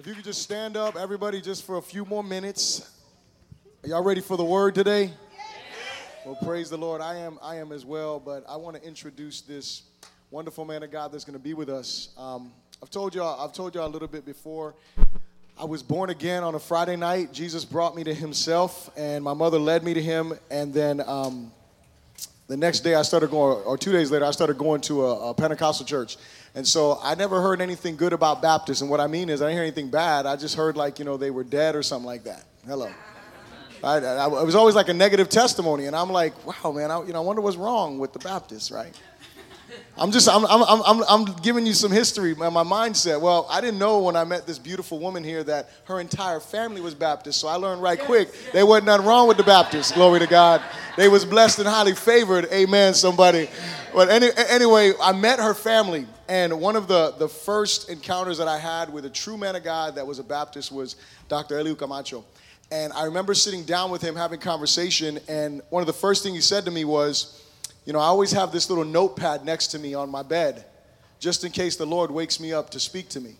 If you could just stand up, everybody, just for a few more minutes. Are y'all ready for the word today? Well, praise the Lord. I am. I am as well. But I want to introduce this wonderful man of God that's going to be with us. Um, I've told y'all. I've told y'all a little bit before. I was born again on a Friday night. Jesus brought me to Himself, and my mother led me to Him. And then um, the next day, I started going, or two days later, I started going to a, a Pentecostal church. And so I never heard anything good about Baptists. And what I mean is, I didn't hear anything bad. I just heard like, you know, they were dead or something like that. Hello. I, I, it was always like a negative testimony. And I'm like, wow, man, I, you know, I wonder what's wrong with the Baptists, right? I'm just, I'm, I'm, I'm, I'm giving you some history, my, my mindset. Well, I didn't know when I met this beautiful woman here that her entire family was Baptist, so I learned right quick there wasn't nothing wrong with the Baptists. Glory to God. They was blessed and highly favored. Amen, somebody. But any, anyway, I met her family, and one of the, the first encounters that I had with a true man of God that was a Baptist was Dr. Eliu Camacho. And I remember sitting down with him having conversation, and one of the first things he said to me was, you know, I always have this little notepad next to me on my bed, just in case the Lord wakes me up to speak to me.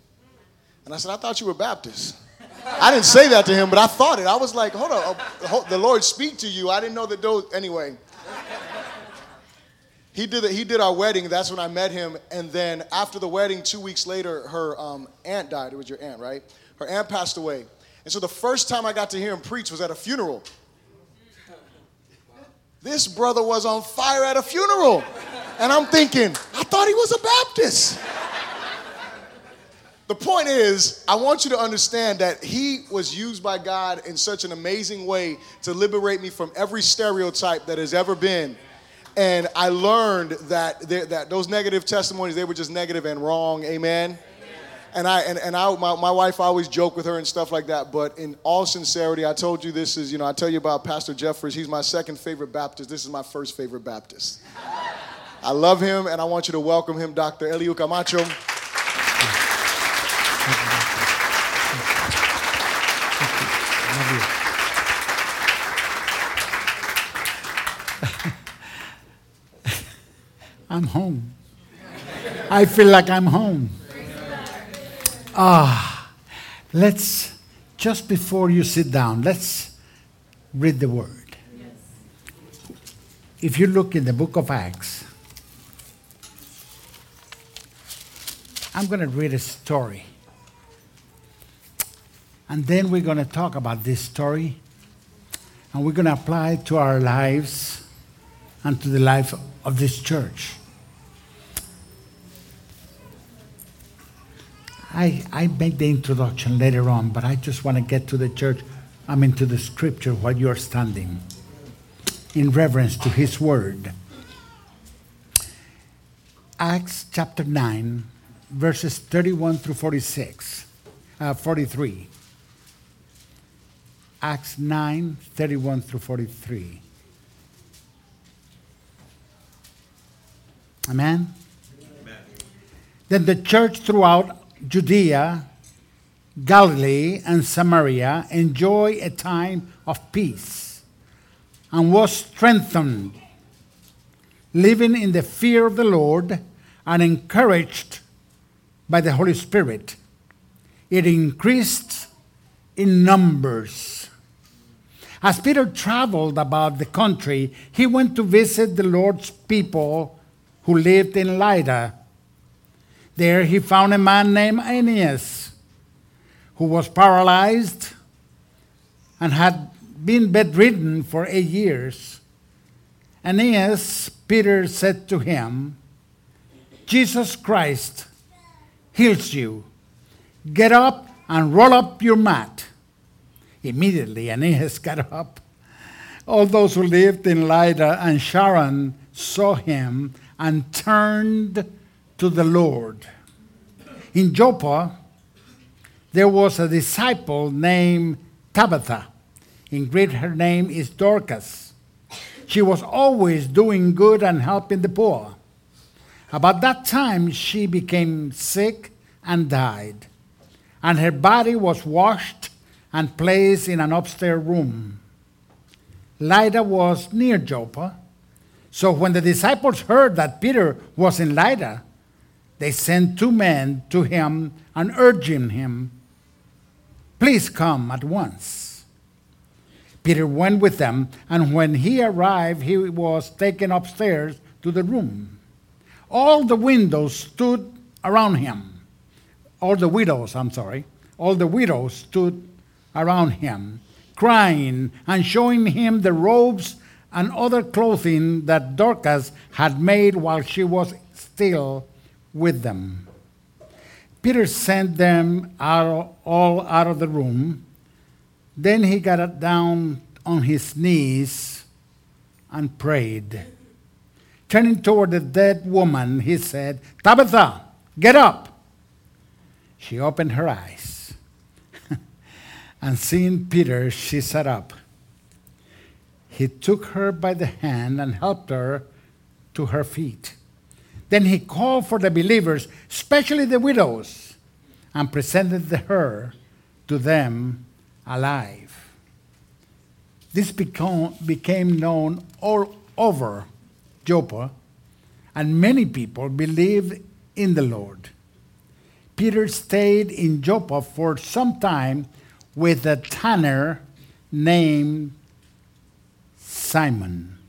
And I said, I thought you were Baptist. I didn't say that to him, but I thought it. I was like, hold on, the Lord speak to you. I didn't know that those, anyway. He did, he did our wedding. That's when I met him. And then after the wedding, two weeks later, her um, aunt died. It was your aunt, right? Her aunt passed away. And so the first time I got to hear him preach was at a funeral. This brother was on fire at a funeral. And I'm thinking, I thought he was a Baptist. The point is, I want you to understand that he was used by God in such an amazing way to liberate me from every stereotype that has ever been. And I learned that, that those negative testimonies, they were just negative and wrong. Amen and I and, and I my, my wife I always joke with her and stuff like that. But in all sincerity, I told you this is you know I tell you about Pastor Jeffers. He's my second favorite Baptist. This is my first favorite Baptist. I love him, and I want you to welcome him, Dr. Eliu Camacho. I'm home. I feel like I'm home. Ah, let's, just before you sit down, let's read the word. Yes. If you look in the book of Acts, I'm going to read a story. And then we're going to talk about this story. And we're going to apply it to our lives and to the life of this church. I, I make the introduction later on, but I just want to get to the church, I mean, to the scripture while you're standing in reverence to his word. Acts chapter 9, verses 31 through 46, uh, 43. Acts 9, 31 through 43. Amen? Amen? Then the church throughout Judea, Galilee, and Samaria enjoy a time of peace and was strengthened, living in the fear of the Lord and encouraged by the Holy Spirit. It increased in numbers. As Peter traveled about the country, he went to visit the Lord's people who lived in Lydda there he found a man named Aeneas who was paralyzed and had been bedridden for eight years. Aeneas, Peter said to him, Jesus Christ heals you. Get up and roll up your mat. Immediately, Aeneas got up. All those who lived in Lydda and Sharon saw him and turned to the Lord. In Joppa, there was a disciple named Tabitha. In Greek, her name is Dorcas. She was always doing good and helping the poor. About that time, she became sick and died, and her body was washed and placed in an upstairs room. Lydda was near Joppa, so when the disciples heard that Peter was in Lydda, they sent two men to him and urging him, Please come at once. Peter went with them, and when he arrived, he was taken upstairs to the room. All the windows stood around him. All the widows, I'm sorry, all the widows stood around him, crying and showing him the robes and other clothing that Dorcas had made while she was still with them. Peter sent them out, all out of the room. Then he got down on his knees and prayed. Turning toward the dead woman, he said, Tabitha, get up. She opened her eyes. and seeing Peter, she sat up. He took her by the hand and helped her to her feet. Then he called for the believers, especially the widows, and presented her to them alive. This became known all over Joppa, and many people believed in the Lord. Peter stayed in Joppa for some time with a tanner named Simon.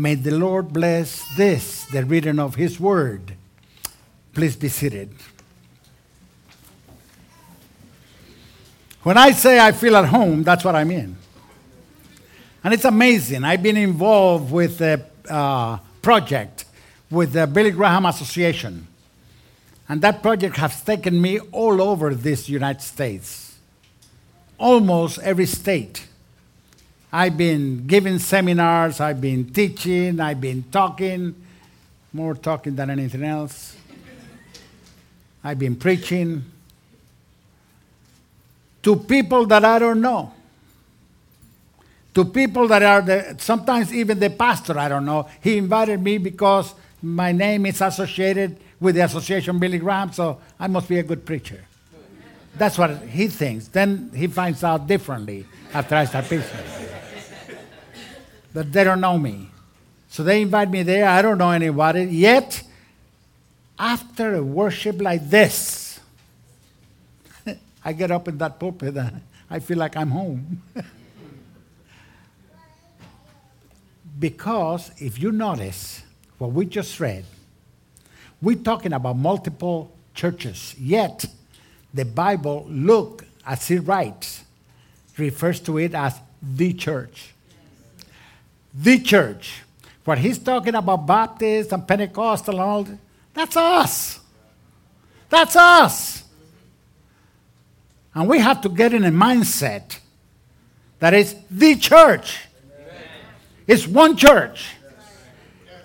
May the Lord bless this, the reading of His Word. Please be seated. When I say I feel at home, that's what I mean. And it's amazing. I've been involved with a uh, project with the Billy Graham Association. And that project has taken me all over this United States, almost every state. I've been giving seminars, I've been teaching, I've been talking, more talking than anything else. I've been preaching to people that I don't know. To people that are the, sometimes even the pastor I don't know. He invited me because my name is associated with the association Billy Graham, so I must be a good preacher. That's what he thinks. Then he finds out differently after I start preaching but they don't know me. So they invite me there. I don't know anybody. Yet, after a worship like this, I get up in that pulpit and I feel like I'm home. because if you notice what we just read, we're talking about multiple churches, yet the Bible, look as it writes, refers to it as the church the church. What he's talking about Baptist and Pentecostal and all, that's us. That's us. And we have to get in a mindset that is the church. Amen. It's one church. Yes.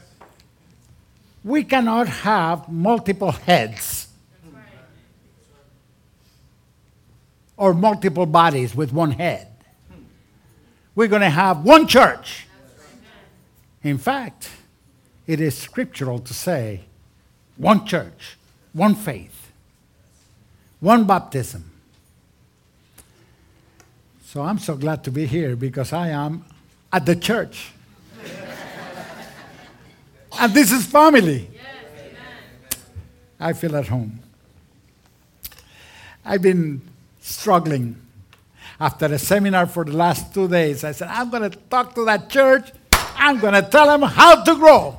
We cannot have multiple heads or multiple bodies with one head. We're going to have one church. In fact, it is scriptural to say one church, one faith, one baptism. So I'm so glad to be here because I am at the church. and this is family. Yes, I feel at home. I've been struggling. After a seminar for the last two days, I said, I'm going to talk to that church I'm going to tell them how to grow.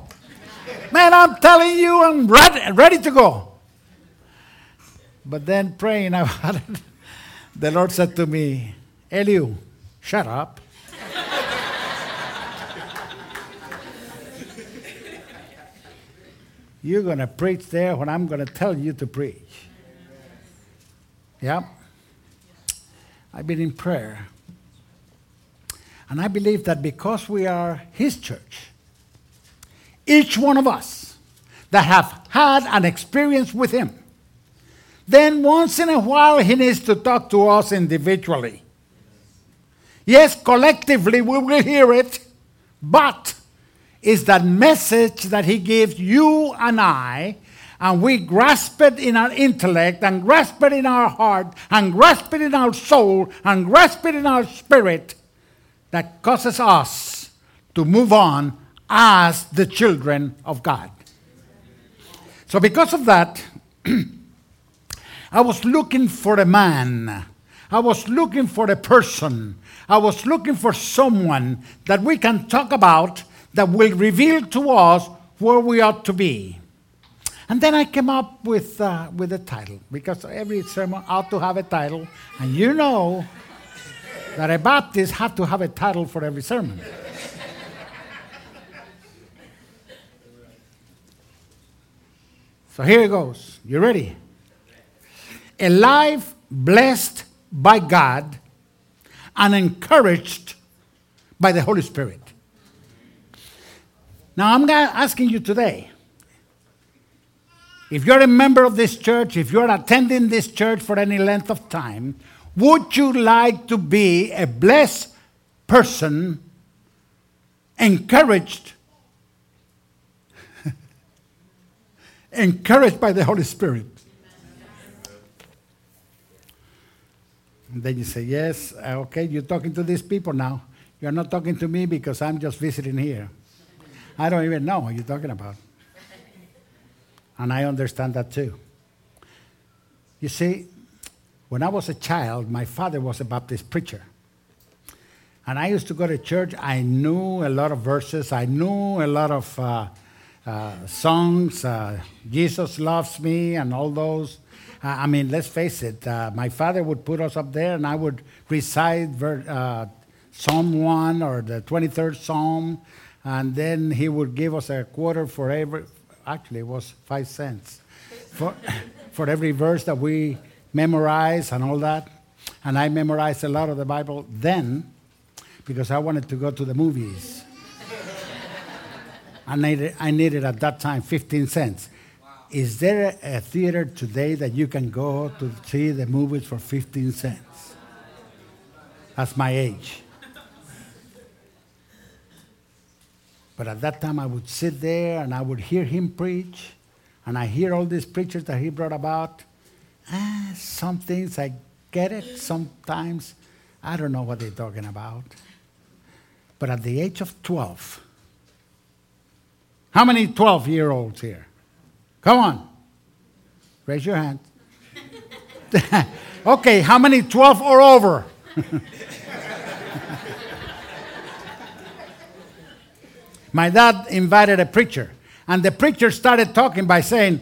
Man, I'm telling you, I'm ready, ready to go. But then praying about it, the Lord said to me, Eliu, shut up. You're going to preach there when I'm going to tell you to preach. Yeah. I've been in prayer. And I believe that because we are His church, each one of us that have had an experience with Him, then once in a while He needs to talk to us individually. Yes, collectively we will hear it, but it's that message that He gives you and I and we grasp it in our intellect and grasp it in our heart and grasp it in our soul and grasp it in our spirit that causes us to move on as the children of God. So, because of that, I was looking for a man. I was looking for a person. I was looking for someone that we can talk about that will reveal to us where we ought to be. And then I came up with, uh, with a title because every sermon ought to have a title. And you know that a Baptist have to have a title for every sermon. so here it goes. You ready? A life blessed by God and encouraged by the Holy Spirit. Now, I'm asking you today if you're a member of this church, if you're attending this church for any length of time, would you like to be a blessed person, encouraged, encouraged by the Holy Spirit? And then you say, Yes, uh, okay, you're talking to these people now. You're not talking to me because I'm just visiting here. I don't even know what you're talking about. And I understand that too. You see, when I was a child, my father was a Baptist preacher. And I used to go to church. I knew a lot of verses, I knew a lot of uh, uh, songs. Uh, Jesus loves me, and all those. I mean, let's face it, uh, my father would put us up there, and I would recite ver- uh, Psalm 1 or the 23rd Psalm, and then he would give us a quarter for every, actually, it was five cents for, for every verse that we memorize and all that. And I memorized a lot of the Bible then because I wanted to go to the movies. I, needed, I needed at that time 15 cents. Wow. Is there a, a theater today that you can go to see the movies for 15 cents? That's my age. But at that time, I would sit there and I would hear him preach, and I hear all these preachers that he brought about. Ah, some things I get it, sometimes I don't know what they're talking about. But at the age of 12, how many 12 year olds here? Come on, raise your hand. okay, how many 12 or over? My dad invited a preacher, and the preacher started talking by saying,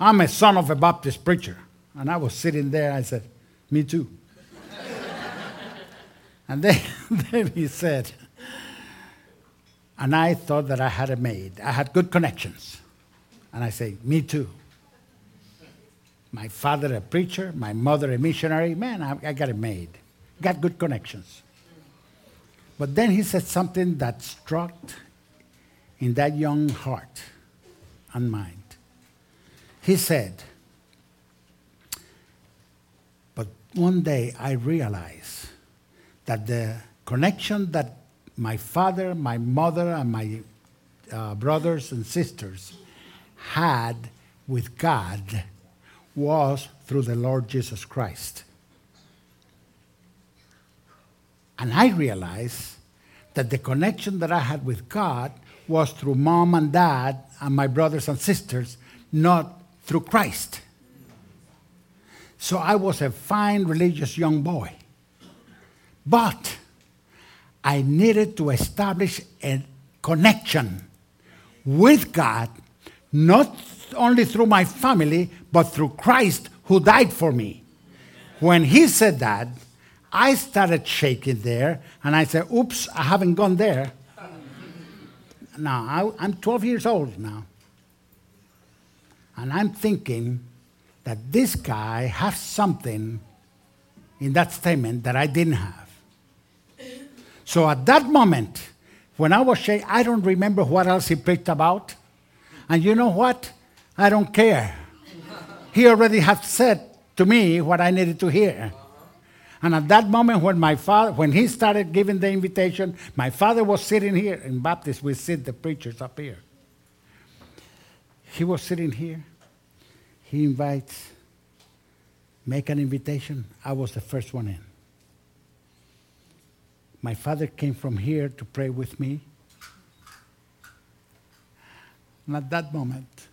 I'm a son of a Baptist preacher. And I was sitting there, I said, Me too. and then, then he said, and I thought that I had a maid. I had good connections. And I say, Me too. My father, a preacher, my mother, a missionary. Man, I, I got a maid. Got good connections. But then he said something that struck in that young heart and mind. He said, But one day I realized that the connection that my father, my mother, and my uh, brothers and sisters had with God was through the Lord Jesus Christ. And I realized that the connection that I had with God was through mom and dad and my brothers and sisters, not through Christ. So I was a fine religious young boy. But I needed to establish a connection with God, not only through my family, but through Christ who died for me. When he said that, I started shaking there and I said, Oops, I haven't gone there now, I, am 12 years old now. And I'm thinking that this guy has something in that statement that I didn't have. So at that moment, when I was shaking, I don't remember what else he preached about. And you know what? I don't care. He already had said to me what I needed to hear. And at that moment, when my father, when he started giving the invitation, my father was sitting here. In Baptist, we sit the preachers up here. He was sitting here. He invites, make an invitation. I was the first one in. My father came from here to pray with me. And at that moment,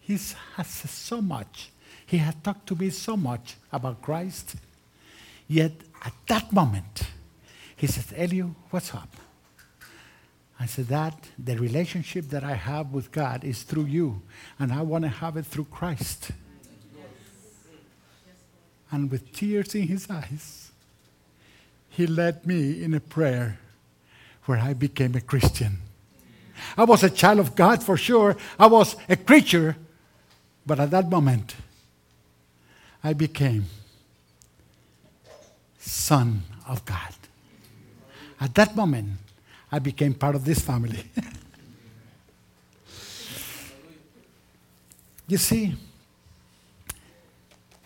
he has so much He had talked to me so much about Christ. Yet at that moment, he said, Elio, what's up? I said, That the relationship that I have with God is through you, and I want to have it through Christ. And with tears in his eyes, he led me in a prayer where I became a Christian. I was a child of God for sure. I was a creature. But at that moment, I became son of God. At that moment, I became part of this family. you see,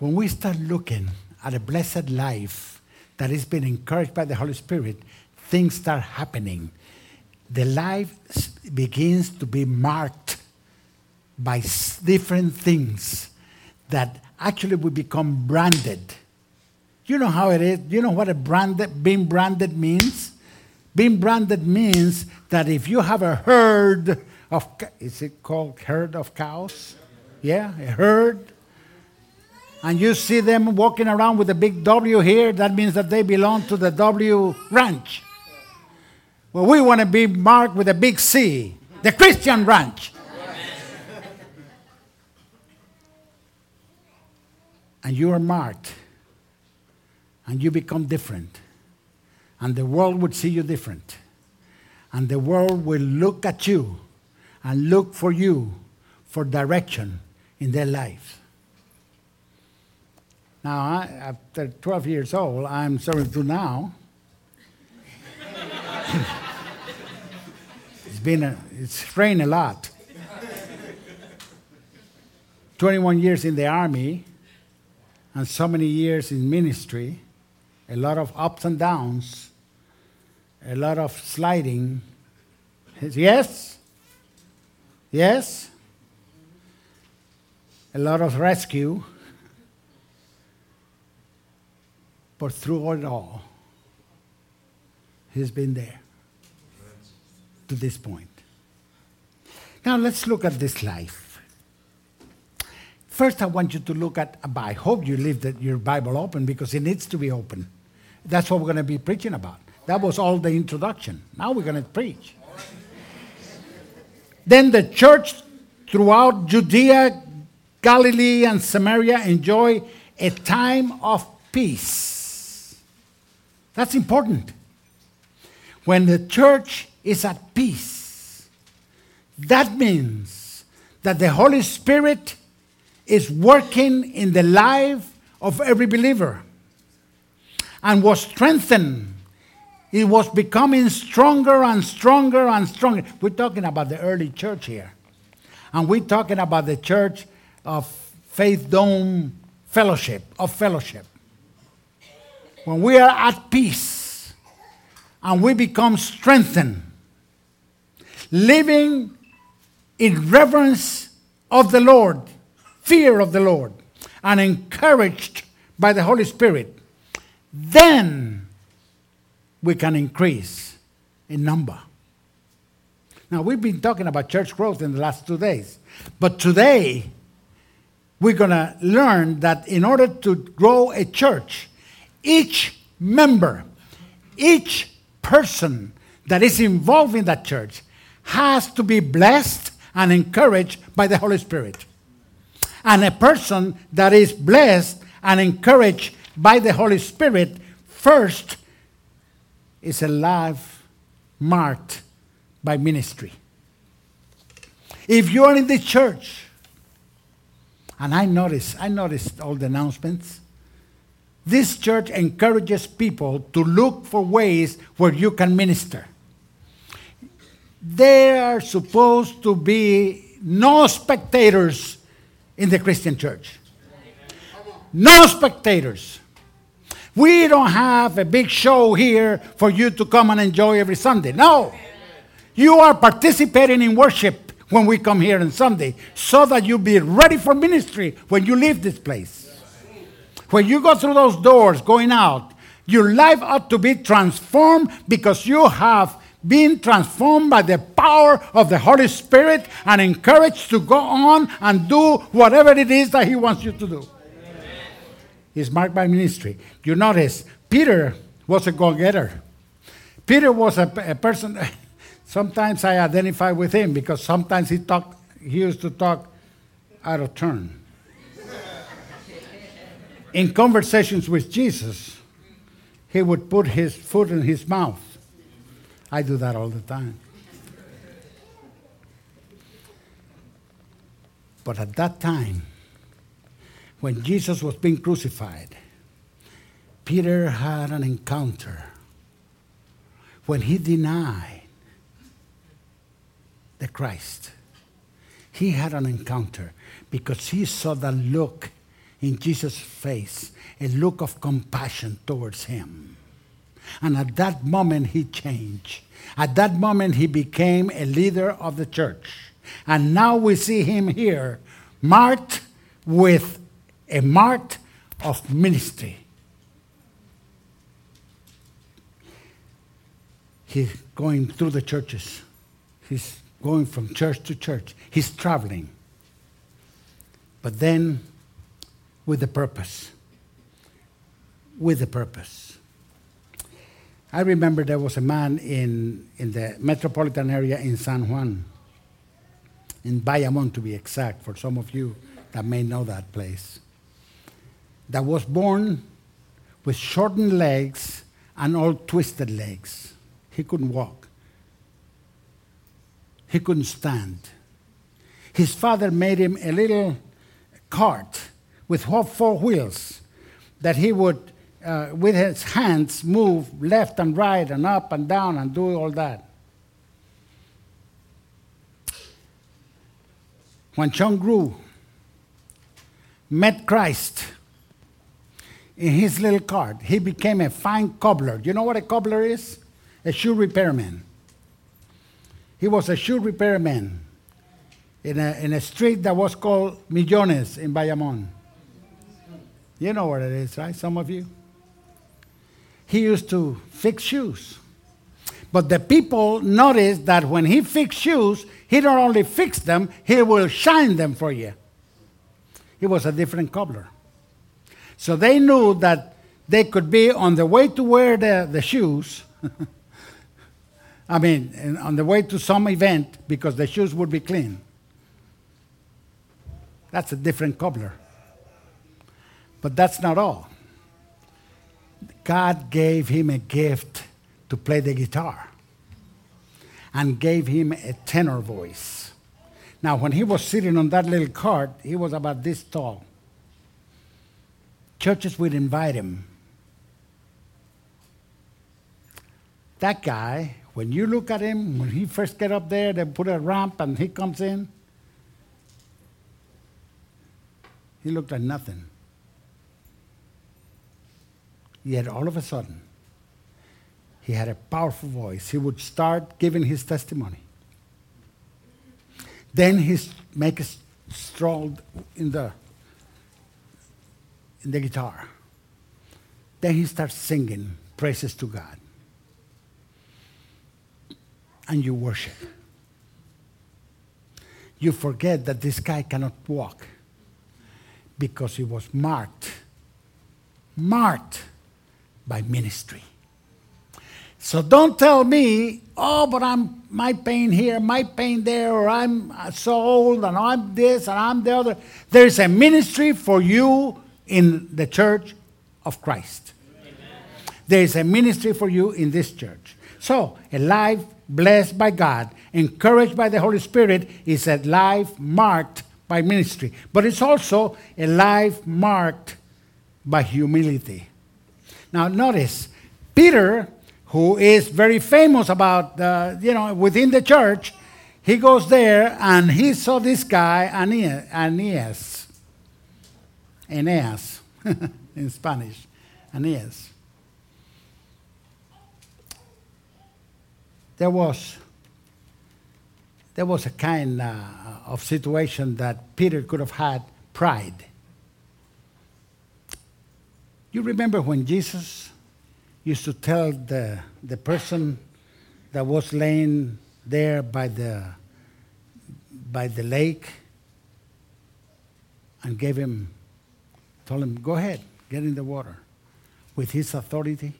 when we start looking at a blessed life that is being encouraged by the Holy Spirit, things start happening. The life begins to be marked by different things that actually will become branded. You know how it is? You know what a branded, being branded means? Being branded means that if you have a herd of, is it called herd of cows? Yeah, a herd. And you see them walking around with a big W here, that means that they belong to the W ranch. Well, we want to be marked with a big C, the Christian ranch. and you are marked, and you become different, and the world would see you different, and the world will look at you and look for you for direction in their life. Now, I, after 12 years old, I'm serving to now. It's been a, it's rained a lot. 21 years in the army and so many years in ministry, a lot of ups and downs, a lot of sliding. Yes? Yes? A lot of rescue. But through it all, he's been there to this point. Now let's look at this life. First, I want you to look at, I hope you leave your Bible open because it needs to be open. That's what we're going to be preaching about. That was all the introduction. Now we're going to preach. then the church throughout Judea, Galilee, and Samaria enjoy a time of peace. That's important. When the church is at peace. That means that the Holy Spirit is working in the life of every believer and was strengthened. It was becoming stronger and stronger and stronger. We're talking about the early church here. And we're talking about the church of Faith Dome Fellowship, of fellowship. When we are at peace and we become strengthened living in reverence of the Lord, fear of the Lord, and encouraged by the Holy Spirit, then we can increase in number. Now, we've been talking about church growth in the last two days, but today we're going to learn that in order to grow a church, each member, each person that is involved in that church has to be blessed and encouraged by the Holy Spirit. And a person that is blessed and encouraged by the Holy Spirit first is a life marked by ministry. If you are in the church, and I noticed, I noticed all the announcements. This church encourages people to look for ways where you can minister there are supposed to be no spectators in the Christian church. No spectators. We don't have a big show here for you to come and enjoy every Sunday. No. You are participating in worship when we come here on Sunday so that you be ready for ministry when you leave this place. When you go through those doors going out, your life ought to be transformed because you have been transformed by the power of the Holy Spirit and encouraged to go on and do whatever it is that He wants you to do. Is marked by ministry. You notice Peter was a go getter. Peter was a, a person, sometimes I identify with him because sometimes he, talked, he used to talk out of turn. In conversations with Jesus, he would put his foot in his mouth. I do that all the time. But at that time, when Jesus was being crucified, Peter had an encounter when he denied the Christ. He had an encounter because he saw the look in Jesus' face, a look of compassion towards him. And at that moment, he changed. At that moment, he became a leader of the church. And now we see him here, marked with a mark of ministry. He's going through the churches. He's going from church to church. He's traveling. But then, with a purpose. With a purpose. I remember there was a man in, in the metropolitan area in San Juan, in Bayamon to be exact, for some of you that may know that place, that was born with shortened legs and all twisted legs. He couldn't walk, he couldn't stand. His father made him a little cart with four wheels that he would uh, with his hands move left and right and up and down and do all that. When John grew, met Christ in his little cart, he became a fine cobbler. You know what a cobbler is? A shoe repairman. He was a shoe repairman in a, in a street that was called Millones in Bayamon. You know what it is, right? Some of you? he used to fix shoes. But the people noticed that when he fixed shoes, he not only fixed them, he will shine them for you. He was a different cobbler. So they knew that they could be on the way to wear the, the shoes. I mean, on the way to some event because the shoes would be clean. That's a different cobbler. But that's not all. God gave him a gift to play the guitar and gave him a tenor voice. Now, when he was sitting on that little cart, he was about this tall. Churches would invite him. That guy, when you look at him, when he first get up there, they put a ramp and he comes in. He looked like nothing. Yet all of a sudden, he had a powerful voice. He would start giving his testimony. Then he make a stroll in the the guitar. Then he starts singing praises to God. And you worship. You forget that this guy cannot walk because he was marked. Marked by ministry. So don't tell me, oh, but I'm my pain here, my pain there, or I'm uh, so old and I'm this and I'm the other. There's a ministry for you in the church of Christ. Amen. There is a ministry for you in this church. So, a life blessed by God, encouraged by the Holy Spirit, is a life marked by ministry. But it's also a life marked by humility. Now, notice, Peter, who is very famous about, the, you know, within the church, he goes there and he saw this guy, Aeneas. Aeneas, in Spanish. Aeneas. There was, there was a kind uh, of situation that Peter could have had pride. You remember when Jesus used to tell the, the person that was laying there by the, by the lake and gave him, told him, go ahead, get in the water with his authority.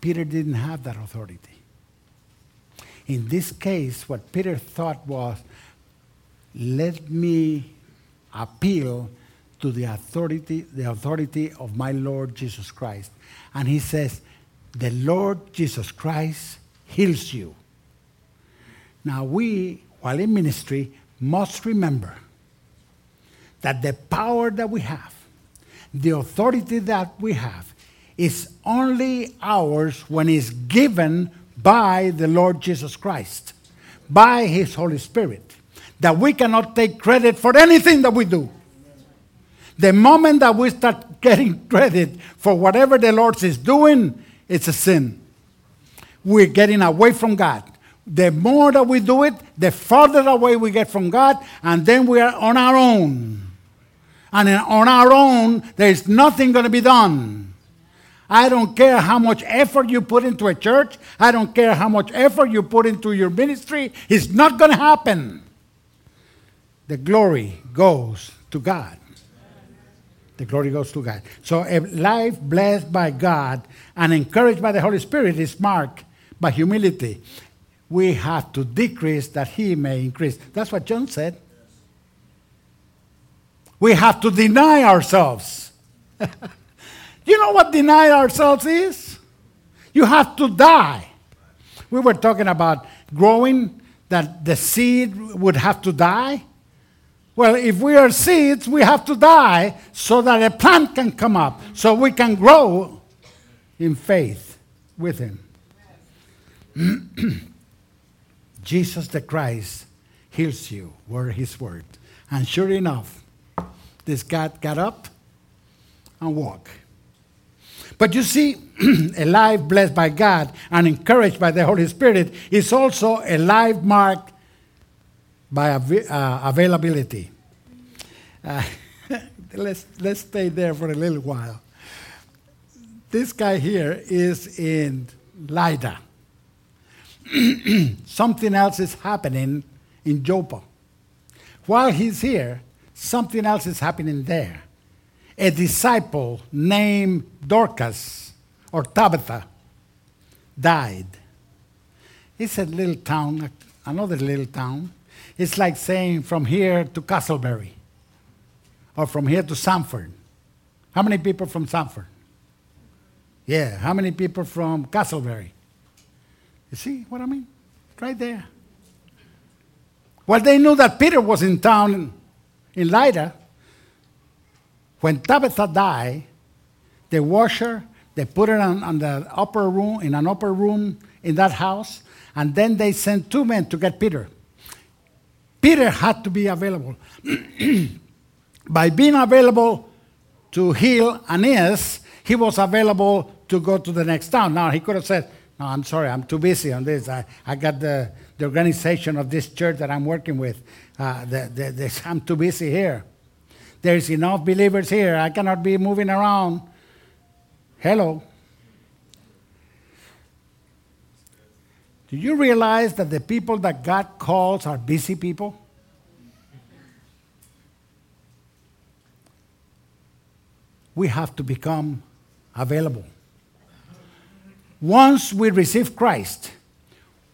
Peter didn't have that authority. In this case, what Peter thought was, let me appeal to the authority, the authority of my Lord Jesus Christ. And he says, the Lord Jesus Christ heals you. Now we, while in ministry, must remember that the power that we have, the authority that we have, is only ours when it's given by the Lord Jesus Christ, by His Holy Spirit. That we cannot take credit for anything that we do. The moment that we start getting credit for whatever the Lord is doing, it's a sin. We're getting away from God. The more that we do it, the farther away we get from God, and then we are on our own. And on our own, there is nothing going to be done. I don't care how much effort you put into a church. I don't care how much effort you put into your ministry. It's not going to happen. The glory goes to God. The glory goes to God. So a life blessed by God and encouraged by the Holy Spirit is marked by humility. We have to decrease that He may increase. That's what John said. We have to deny ourselves. you know what deny ourselves is? You have to die. We were talking about growing, that the seed would have to die. Well, if we are seeds, we have to die so that a plant can come up, so we can grow in faith with Him. Jesus the Christ heals you, were His word. And sure enough, this guy got up and walked. But you see, a life blessed by God and encouraged by the Holy Spirit is also a life marked by av- uh, availability. Uh, let's, let's stay there for a little while. This guy here is in Lydda. something else is happening in Joppa. While he's here, something else is happening there. A disciple named Dorcas or Tabitha died. It's a little town, another little town. It's like saying from here to Casselberry or from here to Sanford. How many people from Sanford? Yeah, how many people from Casselberry? You see what I mean? Right there. Well, they knew that Peter was in town in Lydda. When Tabitha died, they washed her, they put her on, on the upper room, in an upper room in that house, and then they sent two men to get Peter. Peter had to be available. By being available to heal Aeneas, he was available to go to the next town. Now, he could have said, No, I'm sorry, I'm too busy on this. I, I got the, the organization of this church that I'm working with. Uh, the, the, I'm too busy here. There's enough believers here. I cannot be moving around. Hello. Do you realize that the people that God calls are busy people? We have to become available. Once we receive Christ,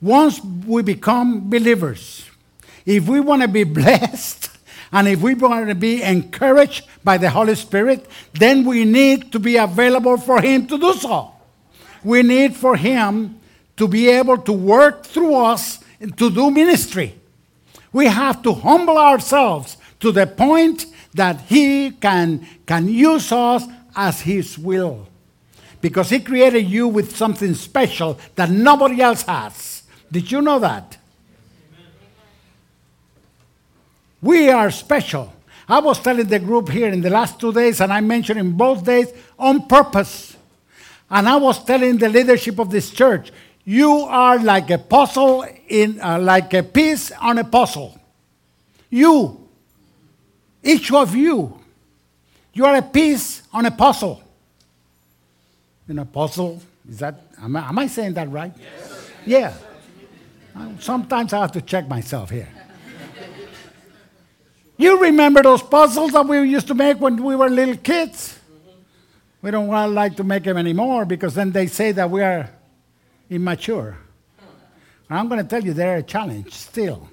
once we become believers, if we want to be blessed and if we want to be encouraged by the Holy Spirit, then we need to be available for Him to do so. We need for Him to be able to work through us to do ministry. We have to humble ourselves to the point that He can, can use us as His will. Because He created you with something special that nobody else has. Did you know that? We are special. I was telling the group here in the last two days, and I mentioned in both days on purpose. And I was telling the leadership of this church, you are like a puzzle in uh, like a piece on a puzzle. You, each of you, you are a piece on a puzzle. In a puzzle, is that am I, am I saying that right? Yes. Yeah. Sometimes I have to check myself here. You remember those puzzles that we used to make when we were little kids? Mm-hmm. We don't want, like to make them anymore because then they say that we are immature. And I'm going to tell you, they're a challenge still,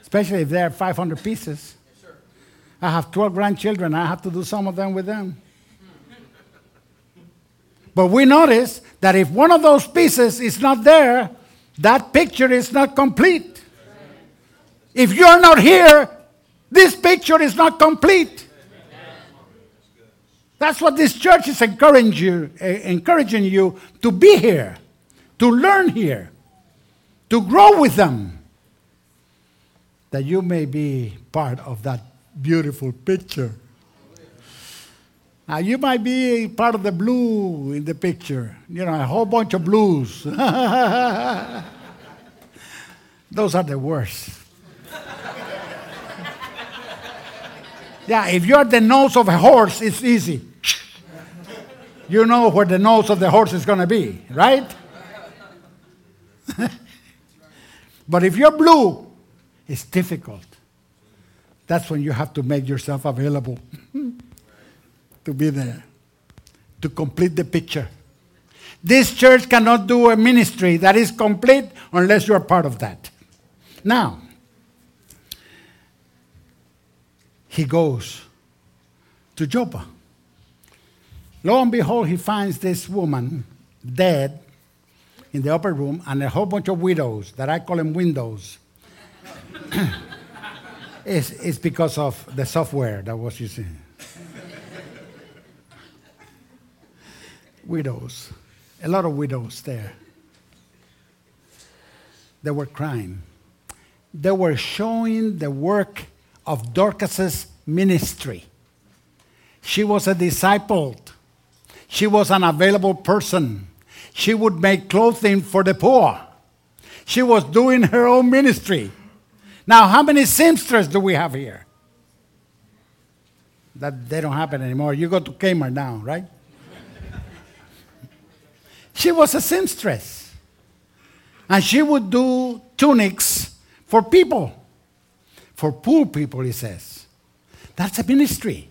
especially if they're 500 pieces. I have 12 grandchildren. I have to do some of them with them. But we notice that if one of those pieces is not there, that picture is not complete. If you're not here, this picture is not complete. That's what this church is encouraging you, uh, encouraging you to be here, to learn here, to grow with them, that you may be part of that beautiful picture. You might be part of the blue in the picture, you know, a whole bunch of blues. Those are the worst. yeah, if you're the nose of a horse, it's easy. You know where the nose of the horse is going to be, right? but if you're blue, it's difficult. That's when you have to make yourself available to be there, to complete the picture. This church cannot do a ministry that is complete unless you are part of that. Now, he goes to Joppa. Lo and behold, he finds this woman dead in the upper room and a whole bunch of widows that I call them windows. it's, it's because of the software that was using. Widows, a lot of widows there. They were crying. They were showing the work of Dorcas's ministry. She was a disciple. She was an available person. She would make clothing for the poor. She was doing her own ministry. Now, how many seamstresses do we have here? That they don't happen anymore. You go to Kmart now, right? She was a seamstress. And she would do tunics for people, for poor people, he says. That's a ministry.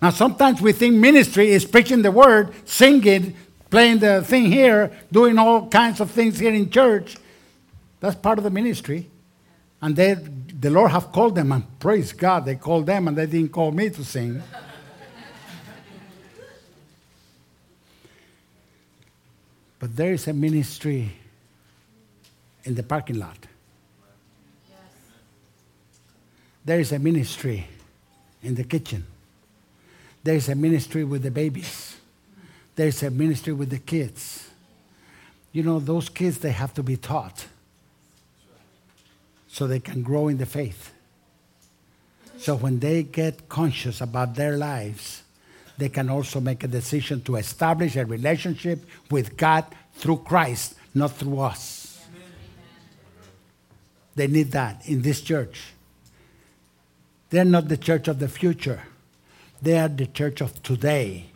Now, sometimes we think ministry is preaching the word, singing, playing the thing here, doing all kinds of things here in church. That's part of the ministry. And they, the Lord have called them, and praise God, they called them, and they didn't call me to sing. But there is a ministry in the parking lot. There is a ministry in the kitchen. There is a ministry with the babies. There is a ministry with the kids. You know, those kids, they have to be taught so they can grow in the faith. So when they get conscious about their lives, they can also make a decision to establish a relationship with God through Christ, not through us. They need that in this church. They're not the church of the future, they are the church of today.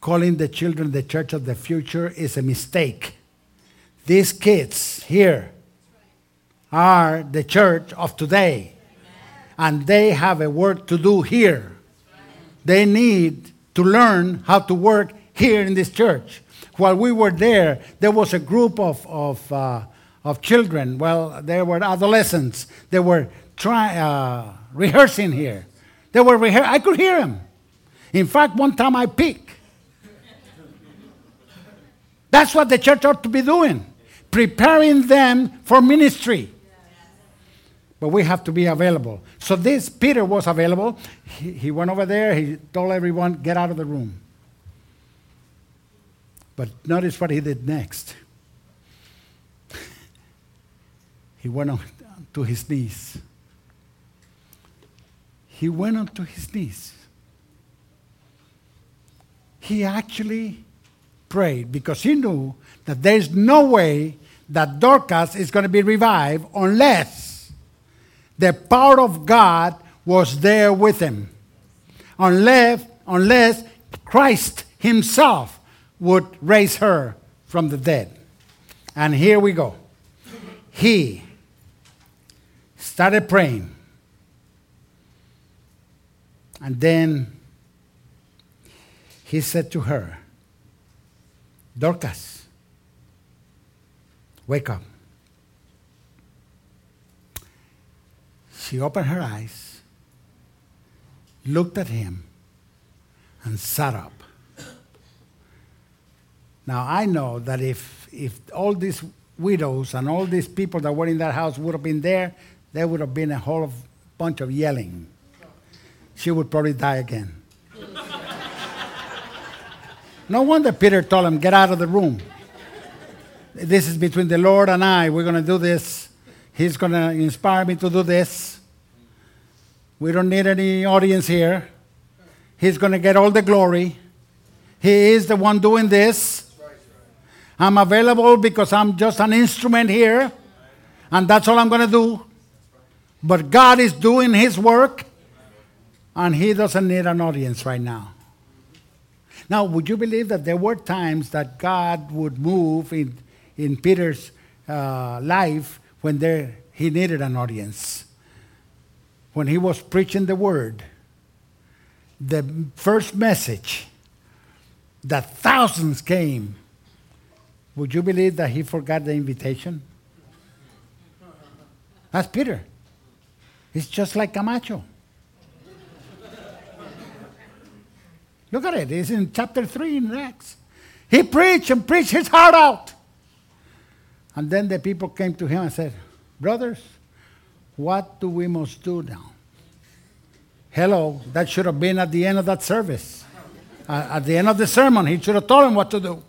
Calling the children the church of the future is a mistake. These kids here are the church of today, and they have a work to do here. They need to learn how to work here in this church. While we were there, there was a group of, of, uh, of children. Well, they were adolescents. They were try, uh, rehearsing here. They were rehe- I could hear them. In fact, one time I peeked. That's what the church ought to be doing, preparing them for ministry. But we have to be available. So this Peter was available. He, he went over there. He told everyone, "Get out of the room." But notice what he did next. he went on to his knees. He went on to his knees. He actually prayed because he knew that there's no way that Dorcas is going to be revived unless the power of God was there with him. Unless, unless Christ himself would raise her from the dead. And here we go. He started praying. And then he said to her, Dorcas, wake up. She opened her eyes, looked at him, and sat up. Now I know that if, if all these widows and all these people that were in that house would have been there, there would have been a whole bunch of yelling. She would probably die again. no wonder Peter told him, Get out of the room. This is between the Lord and I. We're going to do this. He's going to inspire me to do this. We don't need any audience here. He's going to get all the glory. He is the one doing this. I'm available because I'm just an instrument here, and that's all I'm going to do. But God is doing His work, and He doesn't need an audience right now. Now, would you believe that there were times that God would move in, in Peter's uh, life when there, he needed an audience? When he was preaching the word, the first message that thousands came would you believe that he forgot the invitation? That's Peter. He's just like Camacho. Look at it. It's in chapter 3 in Acts. He preached and preached his heart out. And then the people came to him and said, Brothers, what do we must do now? Hello, that should have been at the end of that service. Uh, at the end of the sermon, he should have told him what to do.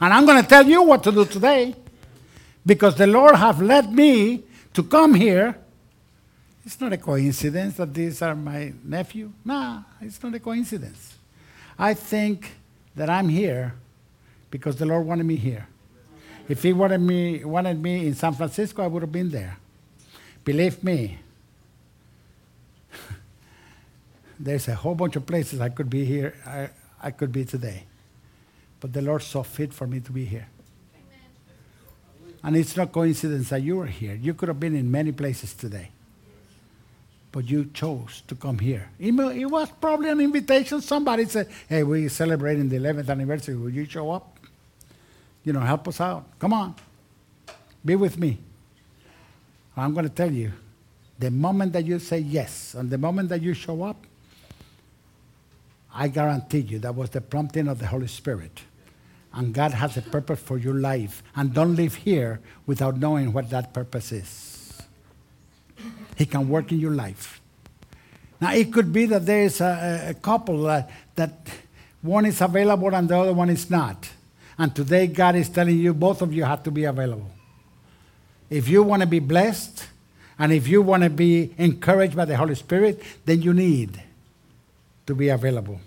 And I'm going to tell you what to do today because the Lord have led me to come here. It's not a coincidence that these are my nephew. Nah, it's not a coincidence. I think that I'm here because the Lord wanted me here. If He wanted me, wanted me in San Francisco, I would have been there. Believe me, there's a whole bunch of places I could be here, I, I could be today. But the Lord saw fit for me to be here. And it's not coincidence that you are here. You could have been in many places today. But you chose to come here. It was probably an invitation. Somebody said, Hey, we're celebrating the 11th anniversary. Will you show up? You know, help us out. Come on. Be with me. I'm going to tell you the moment that you say yes and the moment that you show up, I guarantee you that was the prompting of the Holy Spirit. And God has a purpose for your life. And don't live here without knowing what that purpose is. He can work in your life. Now, it could be that there is a, a couple that, that one is available and the other one is not. And today, God is telling you both of you have to be available. If you want to be blessed and if you want to be encouraged by the Holy Spirit, then you need to be available.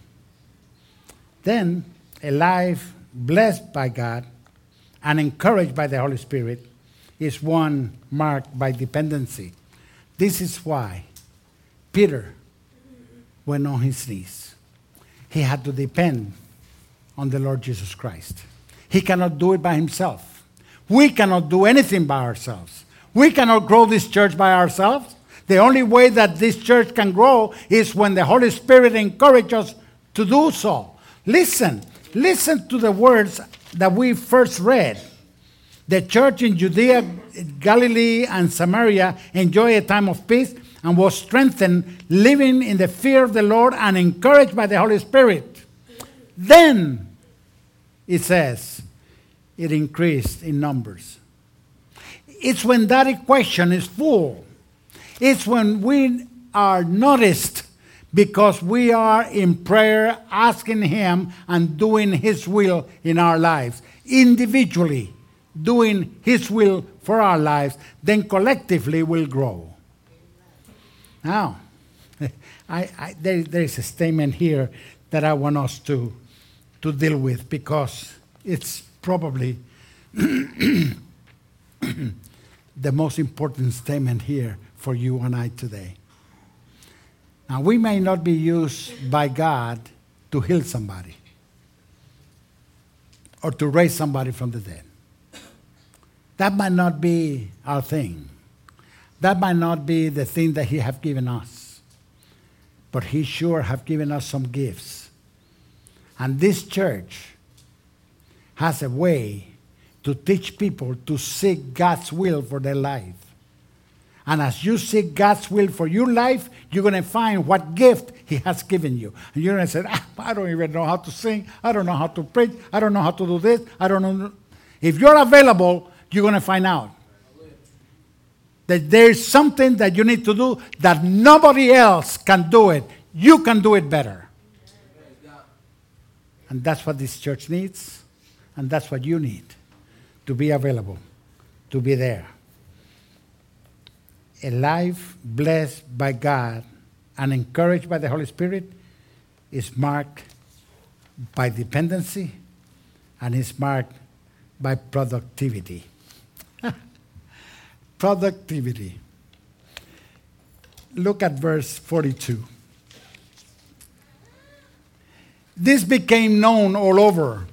Then, a life blessed by God and encouraged by the Holy Spirit is one marked by dependency. This is why Peter went on his knees. He had to depend on the Lord Jesus Christ. He cannot do it by himself. We cannot do anything by ourselves. We cannot grow this church by ourselves. The only way that this church can grow is when the Holy Spirit encourages us to do so. Listen, listen to the words that we first read. The church in Judea, Galilee, and Samaria enjoyed a time of peace and was strengthened, living in the fear of the Lord and encouraged by the Holy Spirit. Then, it says, it increased in numbers. It's when that equation is full it's when we are noticed because we are in prayer asking Him and doing His will in our lives, individually doing His will for our lives, then collectively we'll grow. Now, I, I, there, there is a statement here that I want us to, to deal with because it's probably the most important statement here for you and I today. Now, we may not be used by God to heal somebody or to raise somebody from the dead. That might not be our thing. That might not be the thing that He has given us. But He sure have given us some gifts. And this church has a way to teach people to seek God's will for their life. And as you seek God's will for your life, you're going to find what gift He has given you. And you're going to say, ah, I don't even know how to sing. I don't know how to preach. I don't know how to do this. I don't know. If you're available, you're going to find out that there's something that you need to do that nobody else can do it. You can do it better. And that's what this church needs, and that's what you need to be available, to be there. A life blessed by God and encouraged by the Holy Spirit is marked by dependency and is marked by productivity. productivity. Look at verse 42. This became known all over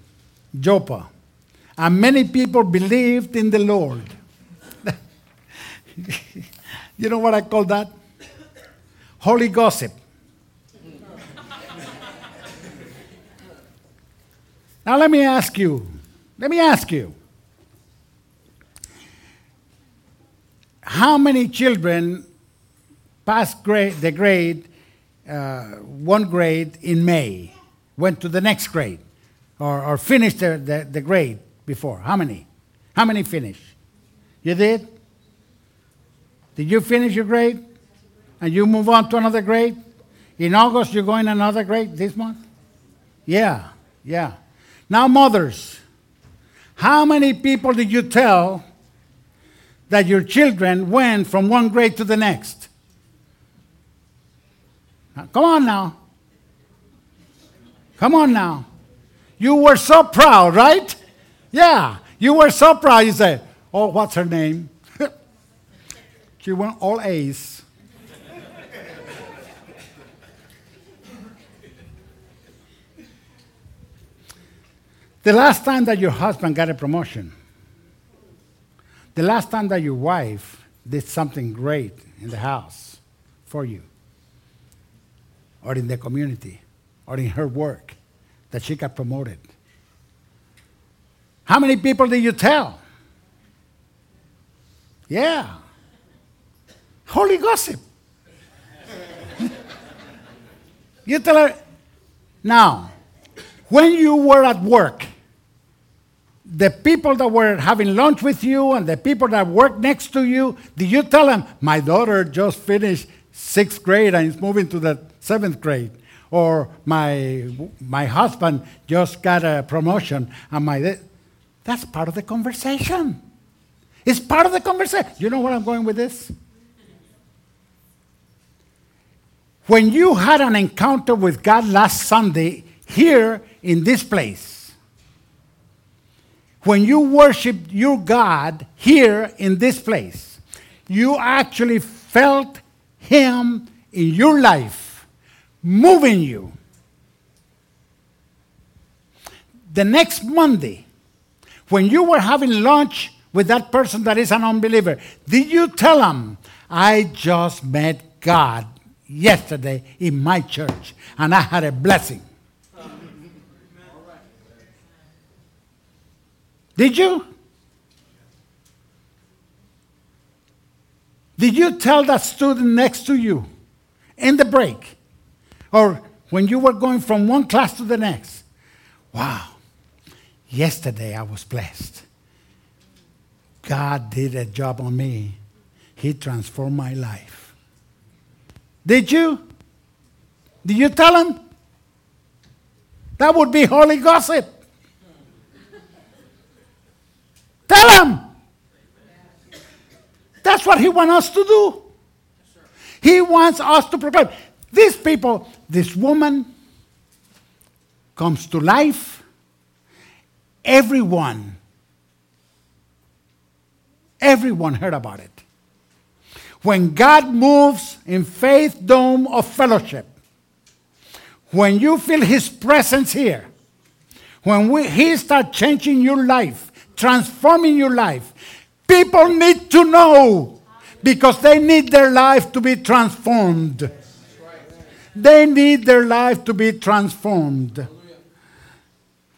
Joppa, and many people believed in the Lord. you know what I call that? Holy gossip. now, let me ask you, let me ask you, how many children passed grade, the grade, uh, one grade in May? went to the next grade or, or finished the, the, the grade before? How many? How many finished? You did? Did you finish your grade? And you move on to another grade? In August, you're going another grade this month? Yeah, yeah. Now, mothers, how many people did you tell that your children went from one grade to the next? Now, come on now. Come on now. You were so proud, right? Yeah, you were so proud. You say, Oh, what's her name? she went all A's. the last time that your husband got a promotion, the last time that your wife did something great in the house for you or in the community, or in her work that she got promoted. How many people did you tell? Yeah. Holy gossip. you tell her. Now, when you were at work, the people that were having lunch with you and the people that worked next to you, did you tell them, my daughter just finished sixth grade and is moving to the seventh grade? Or my, my husband just got a promotion and my that's part of the conversation. It's part of the conversation. You know where i'm going with this? When you had an encounter with god last sunday here in this place when you worshiped your god here in this place you actually felt him in your life moving you. The next Monday, when you were having lunch with that person that is an unbeliever, did you tell him, I just met God yesterday in my church and I had a blessing? Did you? Did you tell that student next to you in the break, or when you were going from one class to the next. Wow, yesterday I was blessed. God did a job on me, He transformed my life. Did you? Did you tell him? That would be holy gossip. Tell him. That's what he wants us to do. He wants us to proclaim. These people, this woman comes to life. Everyone, everyone heard about it. When God moves in faith dome of fellowship, when you feel His presence here, when we, He starts changing your life, transforming your life, people need to know because they need their life to be transformed. They need their life to be transformed.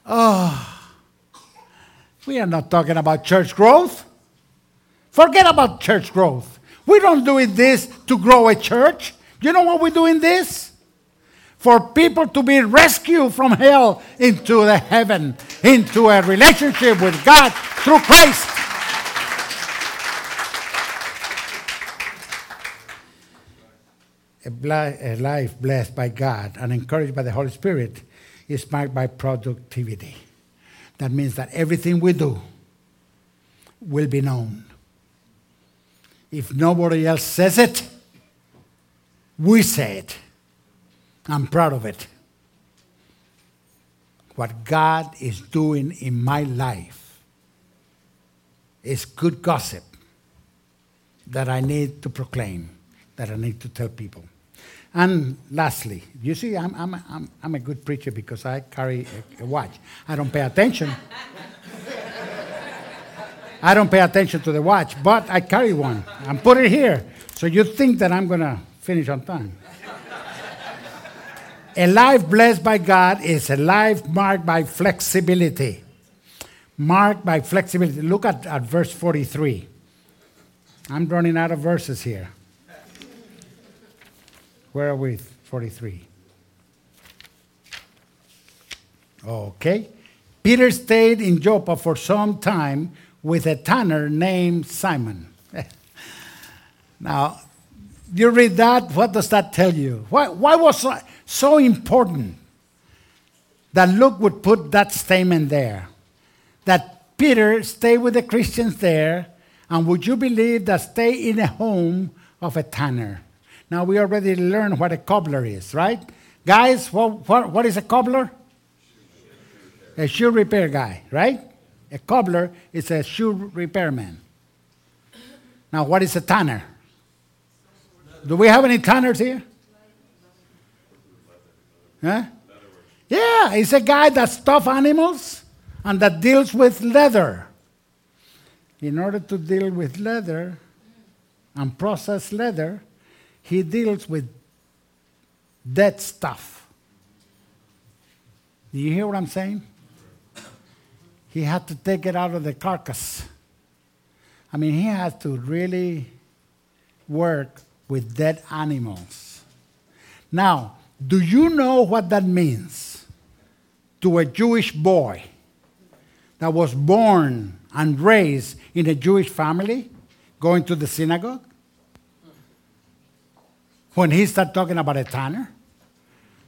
Oh, we are not talking about church growth. Forget about church growth. We don't do this to grow a church. You know what we're doing this? For people to be rescued from hell into the heaven, into a relationship with God through Christ. A, life blessed by God and encouraged by the Holy Spirit is marked by productivity. That means that everything we do will be known. If nobody else says it, we say it. I'm proud of it. What God is doing in my life is good gossip that I need to proclaim, that I need to tell people. And lastly, you see, I'm, I'm, I'm, I'm a good preacher because I carry a, a watch. I don't pay attention. I don't pay attention to the watch, but I carry one and put it here. So you think that I'm going to finish on time. a life blessed by God is a life marked by flexibility. Marked by flexibility. Look at, at verse 43. I'm running out of verses here. Where are we? 43. Okay. Peter stayed in Joppa for some time with a tanner named Simon. now, you read that, what does that tell you? Why, why was it so important that Luke would put that statement there? That Peter stayed with the Christians there, and would you believe that stay in a home of a tanner? Now, we already learned what a cobbler is, right? Guys, what, what, what is a cobbler? A shoe repair guy, right? A cobbler is a shoe repairman. Now, what is a tanner? Do we have any tanners here? Huh? Yeah, it's a guy that stuffs animals and that deals with leather. In order to deal with leather and process leather, he deals with dead stuff. Do you hear what I'm saying? He had to take it out of the carcass. I mean, he had to really work with dead animals. Now, do you know what that means to a Jewish boy that was born and raised in a Jewish family going to the synagogue? When he started talking about a tanner,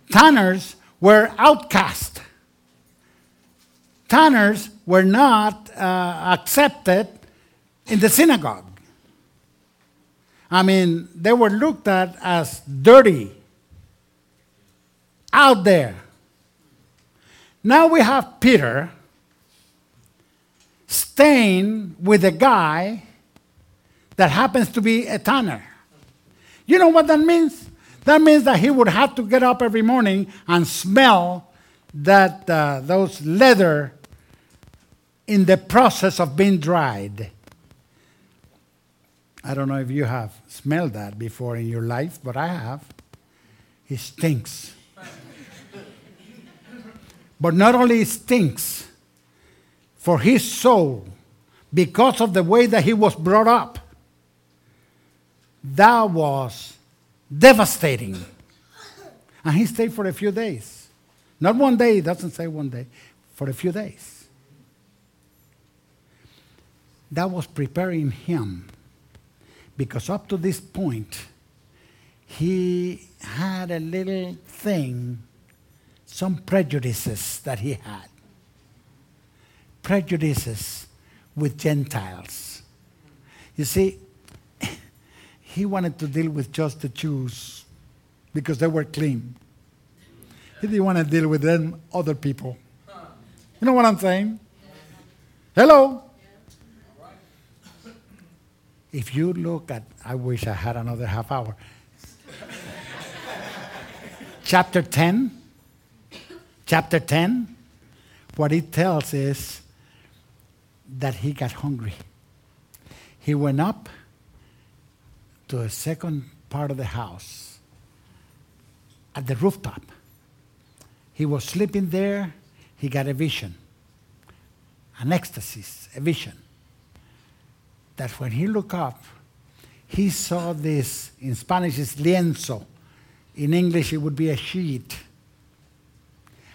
tanners were outcast. Tanners were not uh, accepted in the synagogue. I mean, they were looked at as dirty out there. Now we have Peter staying with a guy that happens to be a tanner. You know what that means? That means that he would have to get up every morning and smell that uh, those leather in the process of being dried. I don't know if you have smelled that before in your life, but I have. It stinks. but not only it stinks for his soul, because of the way that he was brought up, that was devastating. And he stayed for a few days. Not one day, it doesn't say one day, for a few days. That was preparing him because up to this point, he had a little thing, some prejudices that he had. Prejudices with Gentiles. You see, he wanted to deal with just the Jews because they were clean. He didn't want to deal with them other people. You know what I'm saying? Hello? If you look at, I wish I had another half hour. chapter 10, chapter 10, what it tells is that he got hungry. He went up to a second part of the house at the rooftop. He was sleeping there. he got a vision, an ecstasy, a vision. That when he looked up, he saw this, in Spanish is lienzo. In English, it would be a sheet.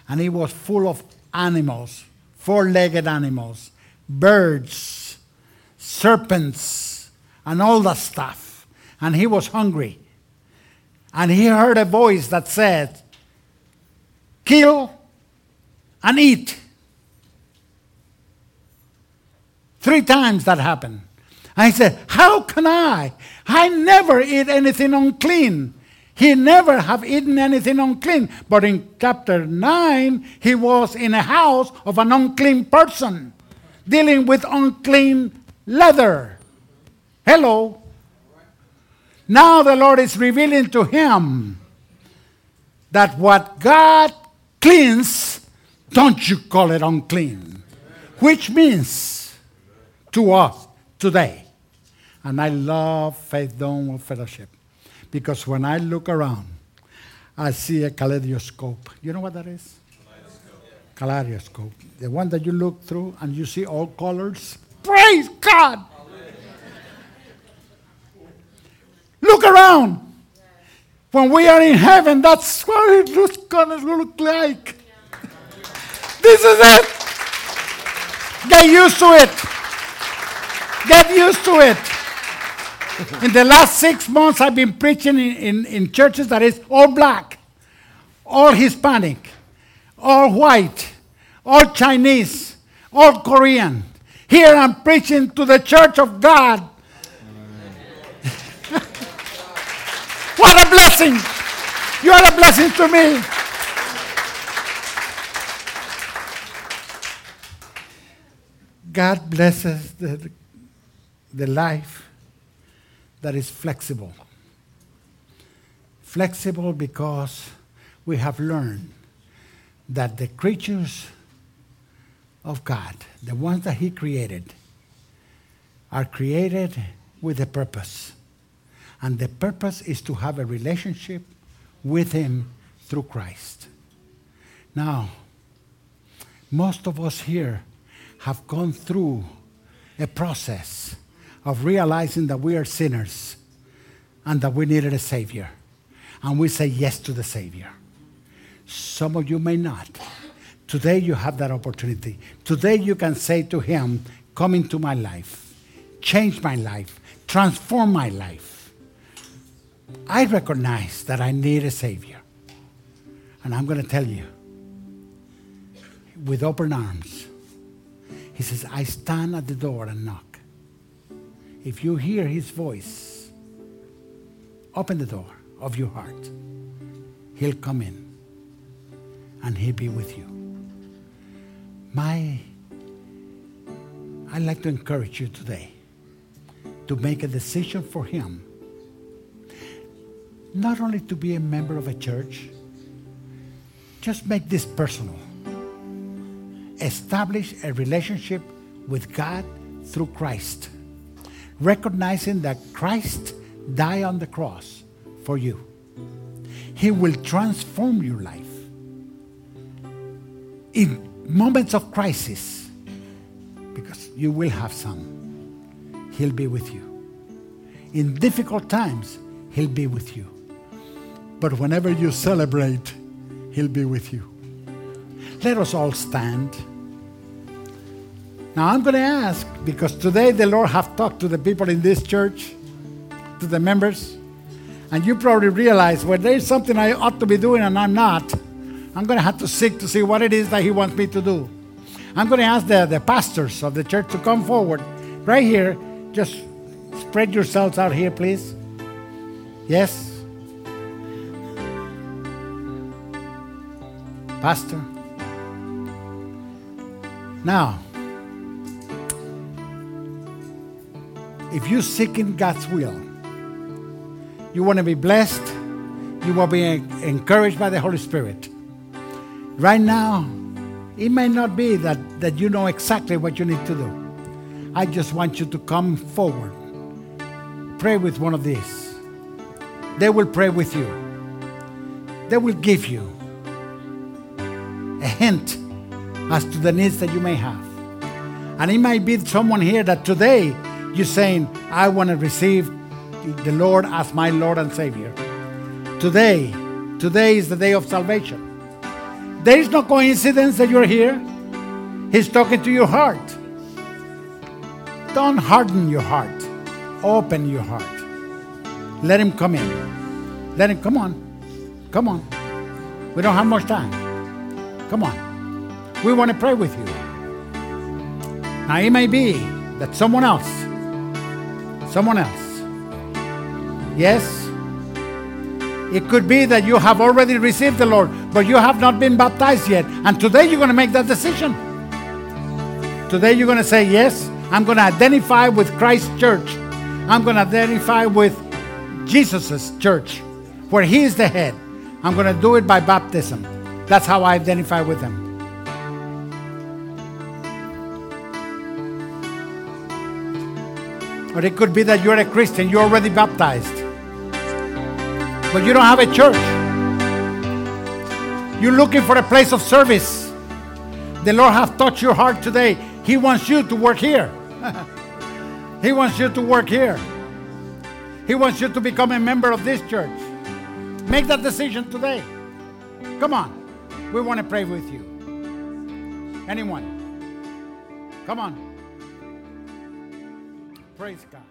And it was full of animals, four legged animals, birds, serpents, and all that stuff. And he was hungry. And he heard a voice that said, Kill and eat. Three times that happened. He said, How can I? I never eat anything unclean. He never have eaten anything unclean. But in chapter 9, he was in a house of an unclean person, dealing with unclean leather. Hello. Now the Lord is revealing to him that what God cleans, don't you call it unclean. Which means to us today. And I love Faith Dome Fellowship because when I look around, I see a kaleidoscope. You know what that is? Kaleidoscope. kaleidoscope. The one that you look through and you see all colors. Praise God! Look around. When we are in heaven, that's what it looks gonna look like. This is it. Get used to it. Get used to it. In the last six months, I've been preaching in, in, in churches that is all black, all Hispanic, all white, all Chinese, all Korean. Here I'm preaching to the church of God. What a blessing! You are a blessing to me. God blesses the, the life that is flexible. Flexible because we have learned that the creatures of God, the ones that He created, are created with a purpose. And the purpose is to have a relationship with Him through Christ. Now, most of us here have gone through a process of realizing that we are sinners and that we needed a Savior. And we say yes to the Savior. Some of you may not. Today you have that opportunity. Today you can say to Him, Come into my life, change my life, transform my life. I recognize that I need a Savior. And I'm going to tell you, with open arms, He says, I stand at the door and knock. If you hear His voice, open the door of your heart. He'll come in and He'll be with you. My, I'd like to encourage you today to make a decision for Him. Not only to be a member of a church, just make this personal. Establish a relationship with God through Christ, recognizing that Christ died on the cross for you. He will transform your life. In moments of crisis, because you will have some, He'll be with you. In difficult times, He'll be with you. But whenever you celebrate, He'll be with you. Let us all stand. Now I'm going to ask because today the Lord have talked to the people in this church, to the members, and you probably realize well there's something I ought to be doing and I'm not. I'm going to have to seek to see what it is that He wants me to do. I'm going to ask the, the pastors of the church to come forward right here. Just spread yourselves out here, please. Yes? Pastor? Now, if you seek in God's will, you want to be blessed, you want to be encouraged by the Holy Spirit. Right now, it may not be that, that you know exactly what you need to do. I just want you to come forward. Pray with one of these. They will pray with you. They will give you a hint as to the needs that you may have. And it might be someone here that today you're saying, I want to receive the Lord as my Lord and Savior. Today, today is the day of salvation. There is no coincidence that you're here. He's talking to your heart. Don't harden your heart. Open your heart. Let him come in. Let him come on. Come on. We don't have much time. Come on. We want to pray with you. Now it may be that someone else, someone else, yes, it could be that you have already received the Lord, but you have not been baptized yet. And today you're going to make that decision. Today you're going to say, Yes, I'm going to identify with Christ's church. I'm going to identify with Jesus' church, where He is the head. I'm going to do it by baptism. That's how I identify with them. Or it could be that you're a Christian, you're already baptized, but you don't have a church. You're looking for a place of service. The Lord has touched your heart today. He wants you to work here. he wants you to work here. He wants you to become a member of this church. Make that decision today. Come on. We want to pray with you. Anyone? Come on. Praise God.